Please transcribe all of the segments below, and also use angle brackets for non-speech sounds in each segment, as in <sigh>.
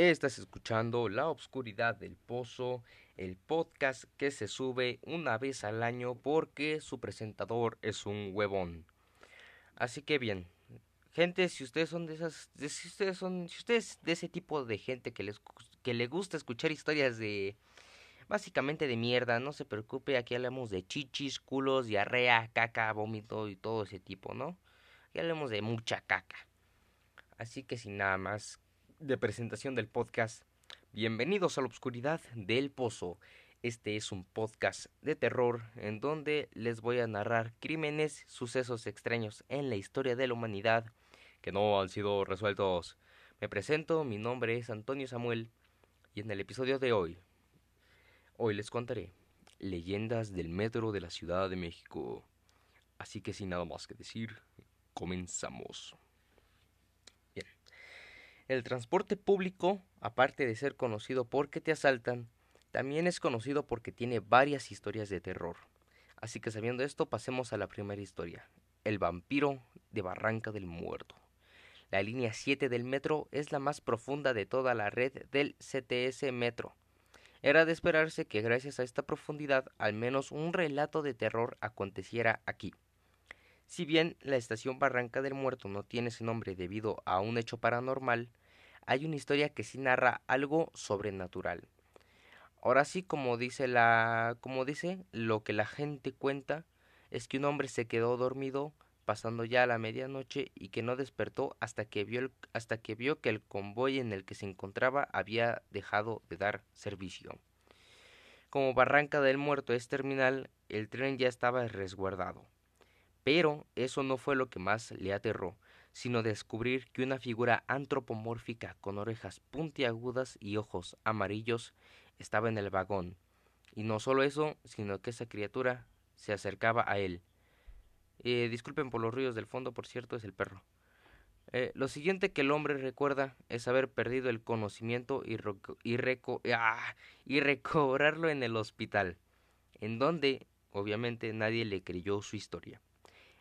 Estás escuchando La Obscuridad del Pozo, el podcast que se sube una vez al año porque su presentador es un huevón. Así que bien, gente, si ustedes son de esas, si ustedes son, si ustedes de ese tipo de gente que les que le gusta escuchar historias de básicamente de mierda, no se preocupe, aquí hablamos de chichis, culos, diarrea, caca, vómito y todo ese tipo, ¿no? Aquí hablamos de mucha caca. Así que sin nada más, de presentación del podcast. Bienvenidos a la oscuridad del pozo. Este es un podcast de terror en donde les voy a narrar crímenes, sucesos extraños en la historia de la humanidad que no han sido resueltos. Me presento, mi nombre es Antonio Samuel y en el episodio de hoy, hoy les contaré leyendas del metro de la Ciudad de México. Así que sin nada más que decir, comenzamos. El transporte público, aparte de ser conocido porque te asaltan, también es conocido porque tiene varias historias de terror. Así que sabiendo esto, pasemos a la primera historia, el vampiro de Barranca del Muerto. La línea 7 del metro es la más profunda de toda la red del CTS Metro. Era de esperarse que gracias a esta profundidad al menos un relato de terror aconteciera aquí. Si bien la estación Barranca del Muerto no tiene ese nombre debido a un hecho paranormal, hay una historia que sí narra algo sobrenatural. Ahora sí, como dice la como dice, lo que la gente cuenta es que un hombre se quedó dormido pasando ya la medianoche y que no despertó hasta que vio hasta que vio que el convoy en el que se encontraba había dejado de dar servicio. Como Barranca del Muerto es terminal, el tren ya estaba resguardado. Pero eso no fue lo que más le aterró, sino descubrir que una figura antropomórfica con orejas puntiagudas y ojos amarillos estaba en el vagón. Y no solo eso, sino que esa criatura se acercaba a él. Eh, disculpen por los ruidos del fondo, por cierto, es el perro. Eh, lo siguiente que el hombre recuerda es haber perdido el conocimiento ah, y recobrarlo en el hospital, en donde, obviamente, nadie le creyó su historia.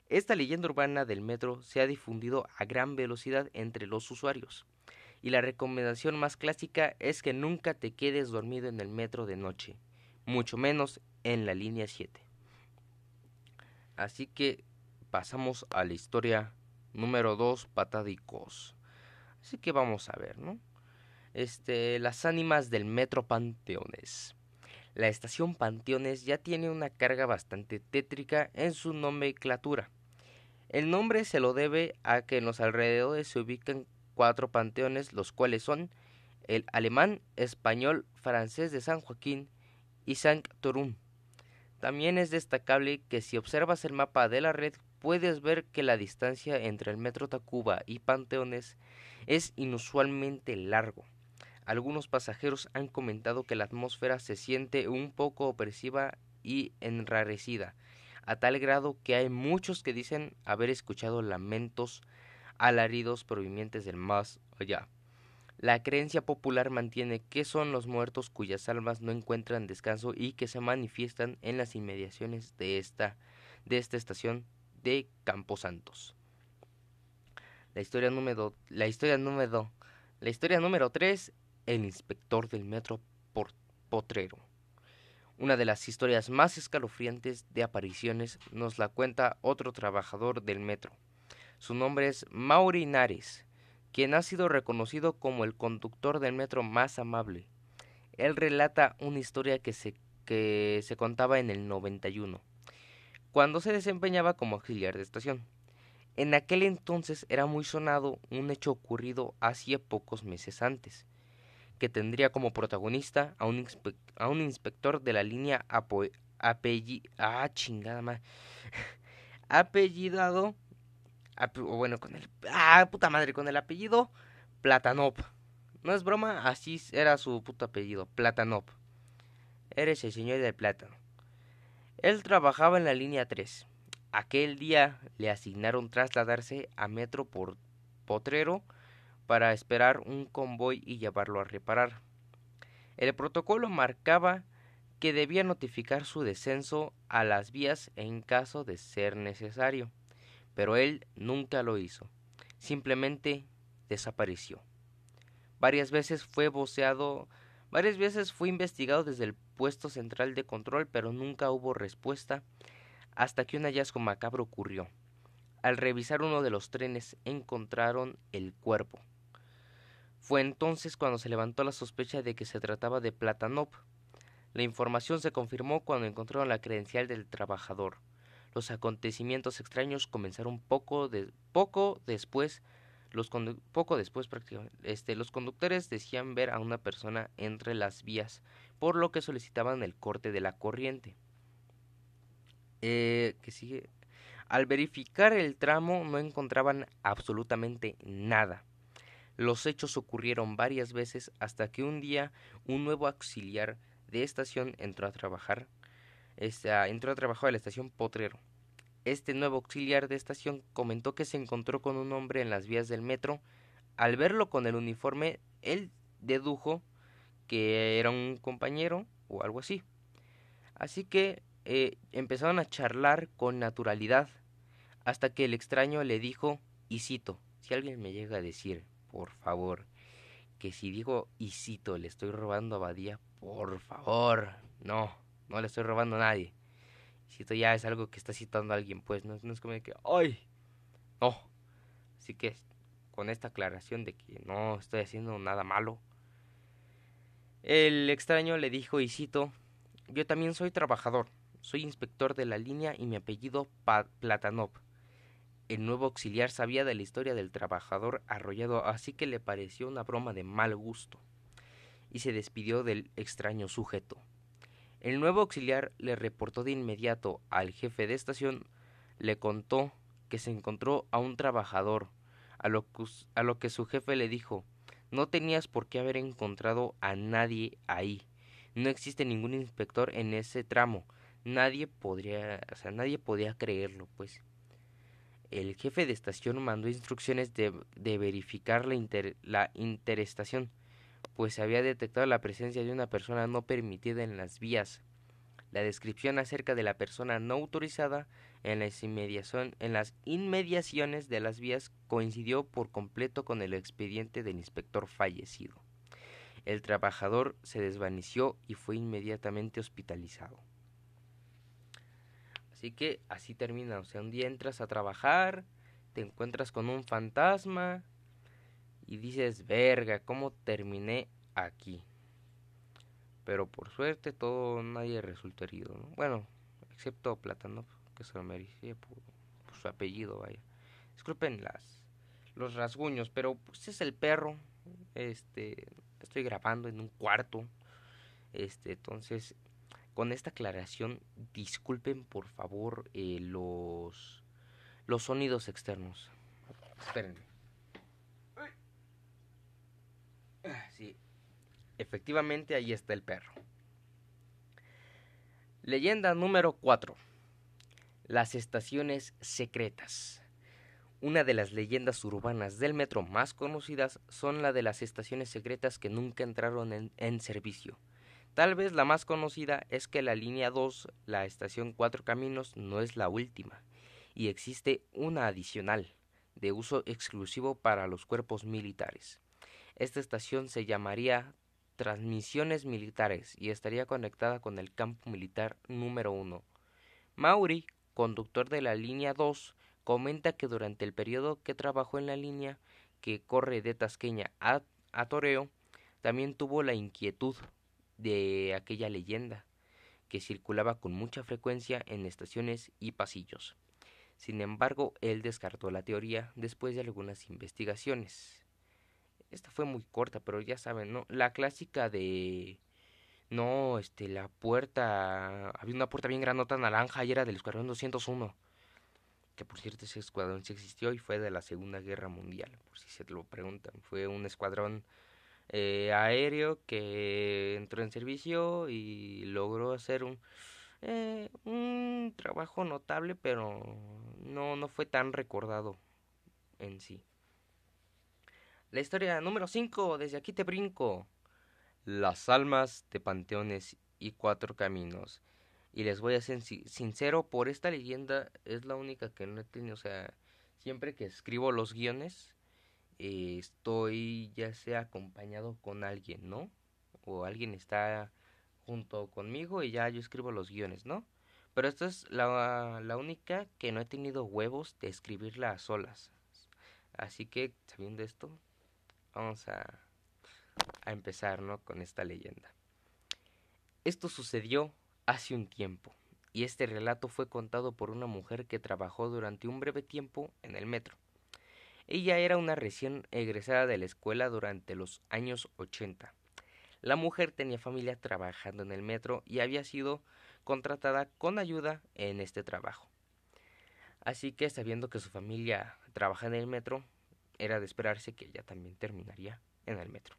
Esta leyenda urbana del metro se ha difundido a gran velocidad entre los usuarios, y la recomendación más clásica es que nunca te quedes dormido en el metro de noche, mucho menos en la línea 7. Así que pasamos a la historia número 2, patadicos. Así que vamos a ver, ¿no? Este, las ánimas del metro Panteones. La estación Panteones ya tiene una carga bastante tétrica en su nomenclatura el nombre se lo debe a que en los alrededores se ubican cuatro panteones, los cuales son el alemán, español, francés de San Joaquín y San Torún. También es destacable que si observas el mapa de la red puedes ver que la distancia entre el metro Tacuba y Panteones es inusualmente largo. Algunos pasajeros han comentado que la atmósfera se siente un poco opresiva y enrarecida, a tal grado que hay muchos que dicen haber escuchado lamentos alaridos provenientes del más allá. La creencia popular mantiene que son los muertos cuyas almas no encuentran descanso y que se manifiestan en las inmediaciones de esta, de esta estación de Camposantos. La historia número la historia número la historia número 3, el inspector del metro Potrero. Una de las historias más escalofriantes de apariciones nos la cuenta otro trabajador del metro. Su nombre es Mauri Nares, quien ha sido reconocido como el conductor del metro más amable. Él relata una historia que se, que se contaba en el 91, cuando se desempeñaba como auxiliar de estación. En aquel entonces era muy sonado un hecho ocurrido hacía pocos meses antes que tendría como protagonista a un, a un inspector de la línea apellido ah, chingada madre. <laughs> apellidado bueno con el ah puta madre con el apellido Platanov. No es broma así era su puto apellido Platanov. Eres el señor del plátano. Él trabajaba en la línea 3 aquel día le asignaron trasladarse a Metro por Potrero para esperar un convoy y llevarlo a reparar. El protocolo marcaba que debía notificar su descenso a las vías en caso de ser necesario, pero él nunca lo hizo. Simplemente desapareció. Varias veces fue voceado, varias veces fue investigado desde el puesto central de control, pero nunca hubo respuesta hasta que un hallazgo macabro ocurrió. Al revisar uno de los trenes encontraron el cuerpo. Fue entonces cuando se levantó la sospecha de que se trataba de Platanov. La información se confirmó cuando encontraron la credencial del trabajador. Los acontecimientos extraños comenzaron poco, de, poco después. Los poco después este, los conductores decían ver a una persona entre las vías, por lo que solicitaban el corte de la corriente. Eh, que. Al verificar el tramo no encontraban absolutamente nada. Los hechos ocurrieron varias veces hasta que un día un nuevo auxiliar de estación entró a trabajar. entró a trabajar a la estación Potrero. Este nuevo auxiliar de estación comentó que se encontró con un hombre en las vías del metro. Al verlo con el uniforme, él dedujo que era un compañero o algo así. Así que eh, empezaron a charlar con naturalidad hasta que el extraño le dijo, y cito, si alguien me llega a decir por favor. Que si digo y cito, le estoy robando a Badía, por favor. No, no le estoy robando a nadie. Cito ya es algo que está citando a alguien, pues no, es como que, ¡ay! No. Así que con esta aclaración de que no estoy haciendo nada malo. El extraño le dijo y cito, yo también soy trabajador, soy inspector de la línea y mi apellido Platanov. El nuevo auxiliar sabía de la historia del trabajador arrollado, así que le pareció una broma de mal gusto, y se despidió del extraño sujeto. El nuevo auxiliar le reportó de inmediato al jefe de estación, le contó que se encontró a un trabajador, a lo que, a lo que su jefe le dijo no tenías por qué haber encontrado a nadie ahí. No existe ningún inspector en ese tramo. Nadie podría, o sea, nadie podía creerlo, pues el jefe de estación mandó instrucciones de, verificar la, la interestación, pues se había detectado la presencia de una persona no permitida en las vías. La descripción acerca de la persona no autorizada en las, en las inmediaciones de las vías coincidió por completo con el expediente del inspector fallecido. El trabajador se desvaneció y fue inmediatamente hospitalizado. Así que así termina. O sea, un día entras a trabajar, te encuentras con un fantasma y dices, verga, ¿cómo terminé aquí? Pero por suerte todo, nadie resultó herido. Bueno, excepto Platano, que se lo merecía por, su apellido, vaya. Disculpen las, los rasguños, pero pues es el perro. Este, estoy grabando en un cuarto. Este, entonces con esta aclaración, disculpen por favor eh, los, los sonidos externos. Espérenme. Sí, efectivamente ahí está el perro. Leyenda número 4. Las estaciones secretas. Una de las leyendas urbanas del metro más conocidas son la de las estaciones secretas que nunca entraron en, en servicio. Tal vez la más conocida es que la línea 2, la estación Cuatro Caminos, no es la última, y existe una adicional, de uso exclusivo para los cuerpos militares. Esta estación se llamaría Transmisiones Militares y estaría conectada con el campo militar número 1. Mauri, conductor de la línea 2, comenta que durante el periodo que trabajó en la línea que corre de Tasqueña a, a Toreo, también tuvo la inquietud de aquella leyenda que circulaba con mucha frecuencia en estaciones y pasillos. Sin embargo, él descartó la teoría después de algunas investigaciones. Esta fue muy corta, pero ya saben, ¿no? La clásica de no, este, la puerta, había una puerta bien granota naranja y era del escuadrón 201. Que por cierto ese escuadrón sí existió y fue de la Segunda Guerra Mundial, por si se lo preguntan. Fue un escuadrón eh, aéreo que entró en servicio y logró hacer un, eh, un trabajo notable, pero no, no fue tan recordado en sí. La historia número 5, desde aquí te brinco. Las almas de panteones y cuatro caminos. Y les voy a ser sincero, por esta leyenda es la única que no he tenido, o sea, siempre que escribo los guiones, eh, estoy ya sea acompañado con alguien, ¿no? O alguien está junto conmigo y ya yo escribo los guiones, ¿no? Pero esta es la, la única que no he tenido huevos de escribirla a solas. Así que, sabiendo esto, vamos a, a empezar, ¿no? Con esta leyenda. Esto sucedió hace un tiempo, y este relato fue contado por una mujer que trabajó durante un breve tiempo en el metro. Ella era una recién egresada de la escuela durante los años 80. La mujer tenía familia trabajando en el metro y había sido contratada con ayuda en este trabajo. Así que sabiendo que su familia trabaja en el metro, era de esperarse que ella también terminaría en el metro.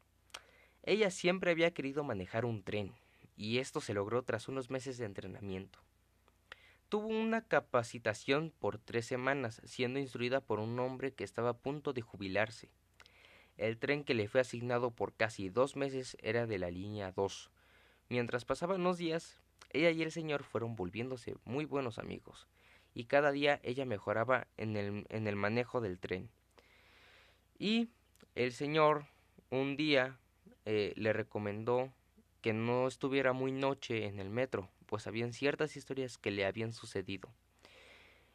Ella siempre había querido manejar un tren, y esto se logró tras unos meses de entrenamiento. Tuvo una capacitación por tres semanas, siendo instruida por un hombre que estaba a punto de jubilarse. El tren que le fue asignado por casi dos meses era de la línea 2. Mientras pasaban los días, ella y el señor fueron volviéndose muy buenos amigos, y cada día ella mejoraba en el, en el manejo del tren. Y el señor un día eh, le recomendó que no estuviera muy noche en el metro, pues habían ciertas historias que le habían sucedido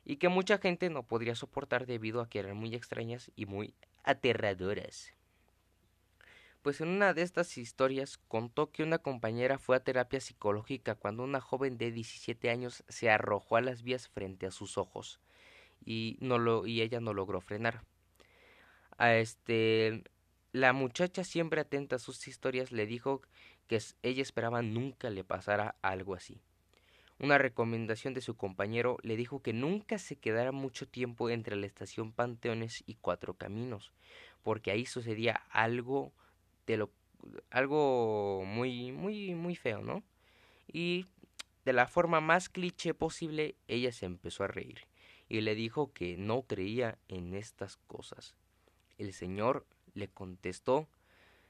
y que mucha gente no podría soportar debido a que eran muy extrañas y muy aterradoras. Pues en una de estas historias contó que una compañera fue a terapia psicológica cuando una joven de 17 años se arrojó a las vías frente a sus ojos y no lo y ella no logró frenar. A este la muchacha siempre atenta a sus historias le dijo que ella esperaba nunca le pasara algo así. Una recomendación de su compañero le dijo que nunca se quedara mucho tiempo entre la estación Panteones y Cuatro Caminos, porque ahí sucedía algo de lo algo muy muy muy feo, ¿no? Y de la forma más cliché posible, ella se empezó a reír y le dijo que no creía en estas cosas. El señor le contestó,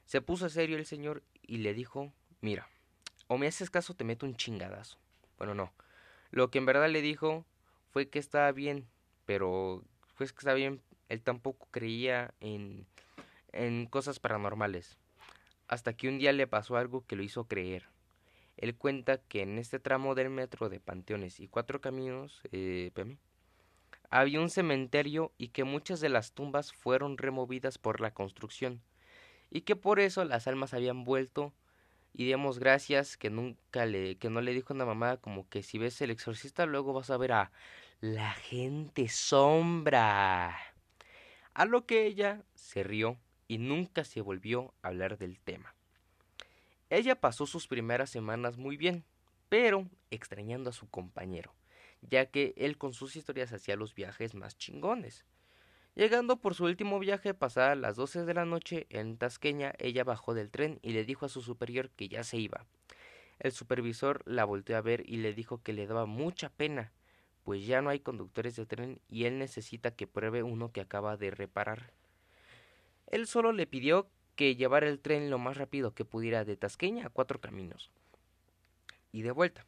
se puso serio el señor y le dijo, mira, o me haces caso te meto un chingadazo. Bueno, no. Lo que en verdad le dijo fue que estaba bien, pero pues que está bien, él tampoco creía en, en cosas paranormales. Hasta que un día le pasó algo que lo hizo creer. Él cuenta que en este tramo del metro de Panteones y Cuatro Caminos, eh, había un cementerio y que muchas de las tumbas fueron removidas por la construcción y que por eso las almas habían vuelto y demos gracias que nunca le que no le dijo una mamá como que si ves el exorcista luego vas a ver a la gente sombra. A lo que ella se rió y nunca se volvió a hablar del tema. Ella pasó sus primeras semanas muy bien, pero extrañando a su compañero, ya que él con sus historias hacía los viajes más chingones. Llegando por su último viaje, pasadas las doce de la noche, en Tasqueña, ella bajó del tren y le dijo a su superior que ya se iba. El supervisor la volteó a ver y le dijo que le daba mucha pena, pues ya no hay conductores de tren y él necesita que pruebe uno que acaba de reparar. Él solo le pidió que llevara el tren lo más rápido que pudiera de Tasqueña a cuatro caminos. Y de vuelta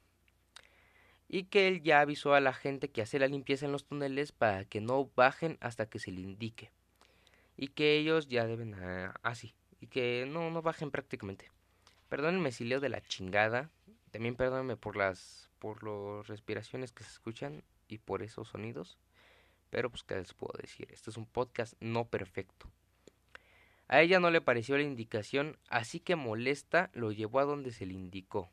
y que él ya avisó a la gente que hace la limpieza en los túneles para que no bajen hasta que se le indique. Y que ellos ya deben así ah, y que no no bajen prácticamente. Perdónenme si leo de la chingada también perdónenme por las por las respiraciones que se escuchan y por esos sonidos pero pues qué les puedo decir este es un podcast no perfecto. A ella no le pareció la indicación así que molesta lo llevó a donde se le indicó.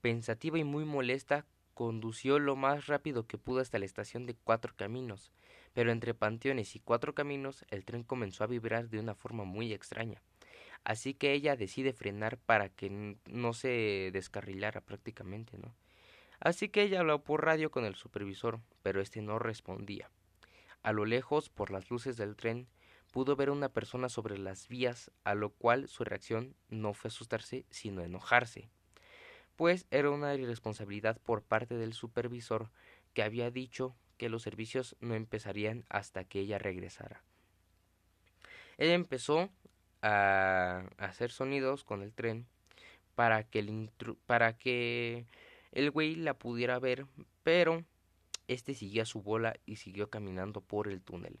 Pensativa y muy molesta condució lo más rápido que pudo hasta la estación de Cuatro Caminos, pero entre Panteones y Cuatro Caminos el tren comenzó a vibrar de una forma muy extraña. Así que ella decide frenar para que no se descarrilara prácticamente, ¿no? Así que ella habló por radio con el supervisor, pero este no respondía. A lo lejos, por las luces del tren, pudo ver una persona sobre las vías, a lo cual su reacción no fue asustarse, sino enojarse pues era una irresponsabilidad por parte del supervisor que había dicho que los servicios no empezarían hasta que ella regresara. Ella empezó a hacer sonidos con el tren para que el, para que el güey la pudiera ver, pero este seguía su bola y siguió caminando por el túnel.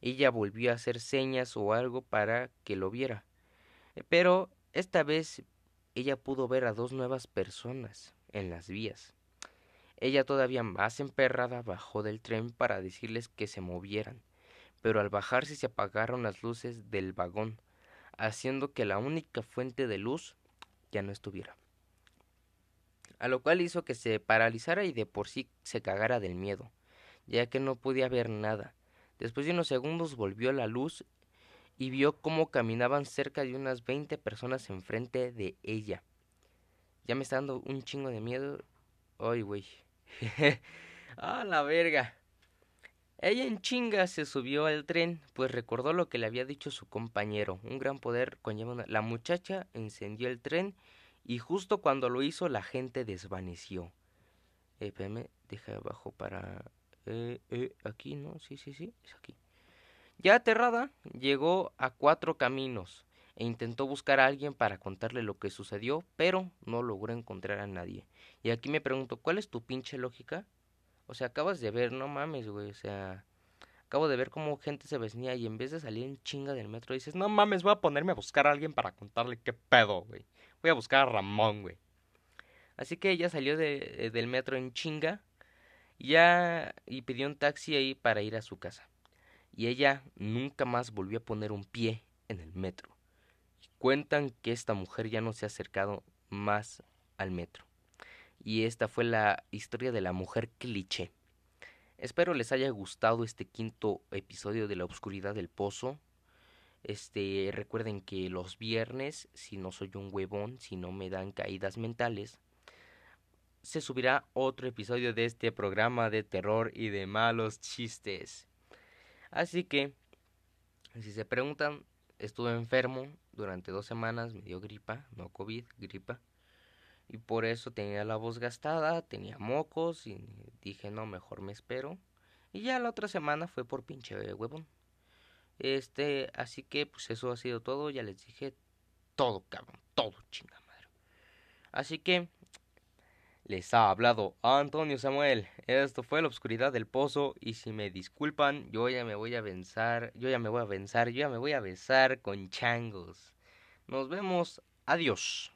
ella volvió a hacer señas o algo para que lo viera. Pero esta vez ella pudo ver a dos nuevas personas en las vías. Ella todavía más emperrada bajó del tren para decirles que se movieran, pero al bajarse se apagaron las luces del vagón, haciendo que la única fuente de luz ya no estuviera. A lo cual hizo que se paralizara y de por sí se cagara del miedo, ya que no podía ver nada. Después de unos segundos volvió la luz y vio cómo caminaban cerca de unas veinte personas enfrente de ella. Ya me está dando un chingo de miedo. Ay, güey. <laughs> ah, la verga. Ella en chinga se subió al tren, pues recordó lo que le había dicho su compañero. Un gran poder conlleva una... La muchacha encendió el tren y justo cuando lo hizo la gente desvaneció. Eh, deja abajo para... Eh, eh, aquí, ¿no? Sí, sí, sí, es aquí. Ya aterrada, llegó a cuatro caminos e intentó buscar a alguien para contarle lo que sucedió, pero no logró encontrar a nadie. Y aquí me pregunto, ¿cuál es tu pinche lógica? O sea, acabas de ver, no mames, güey, o sea, acabo de ver cómo gente se venía y en vez de salir en chinga del metro dices, no mames, voy a ponerme a buscar a alguien para contarle qué pedo, güey. Voy a buscar a Ramón, güey. Así que ella salió de, del metro en chinga ya y pidió un taxi ahí para ir a su casa. Y ella nunca más volvió a poner un pie en el metro. Cuentan que esta mujer ya no se ha acercado más al metro. Y esta fue la historia de la mujer cliché. Espero les haya gustado este quinto episodio de La Oscuridad del Pozo. Este, recuerden que los viernes, si no soy un huevón, si no me dan caídas mentales, se subirá otro episodio de este programa de terror y de malos chistes. Así que, si se preguntan, estuve enfermo durante dos semanas, me dio gripa, no COVID, gripa. Y por eso tenía la voz gastada, tenía mocos y dije, no, mejor me espero. Y ya la otra semana fue por pinche huevón. Este, así que pues eso ha sido todo, ya les dije todo, cabrón, todo, chinga madre. Así que les ha hablado Antonio Samuel. Esto fue la oscuridad del pozo y si me disculpan, yo ya me voy a besar, yo ya me voy a besar, yo ya me voy a besar con changos. Nos vemos. Adiós.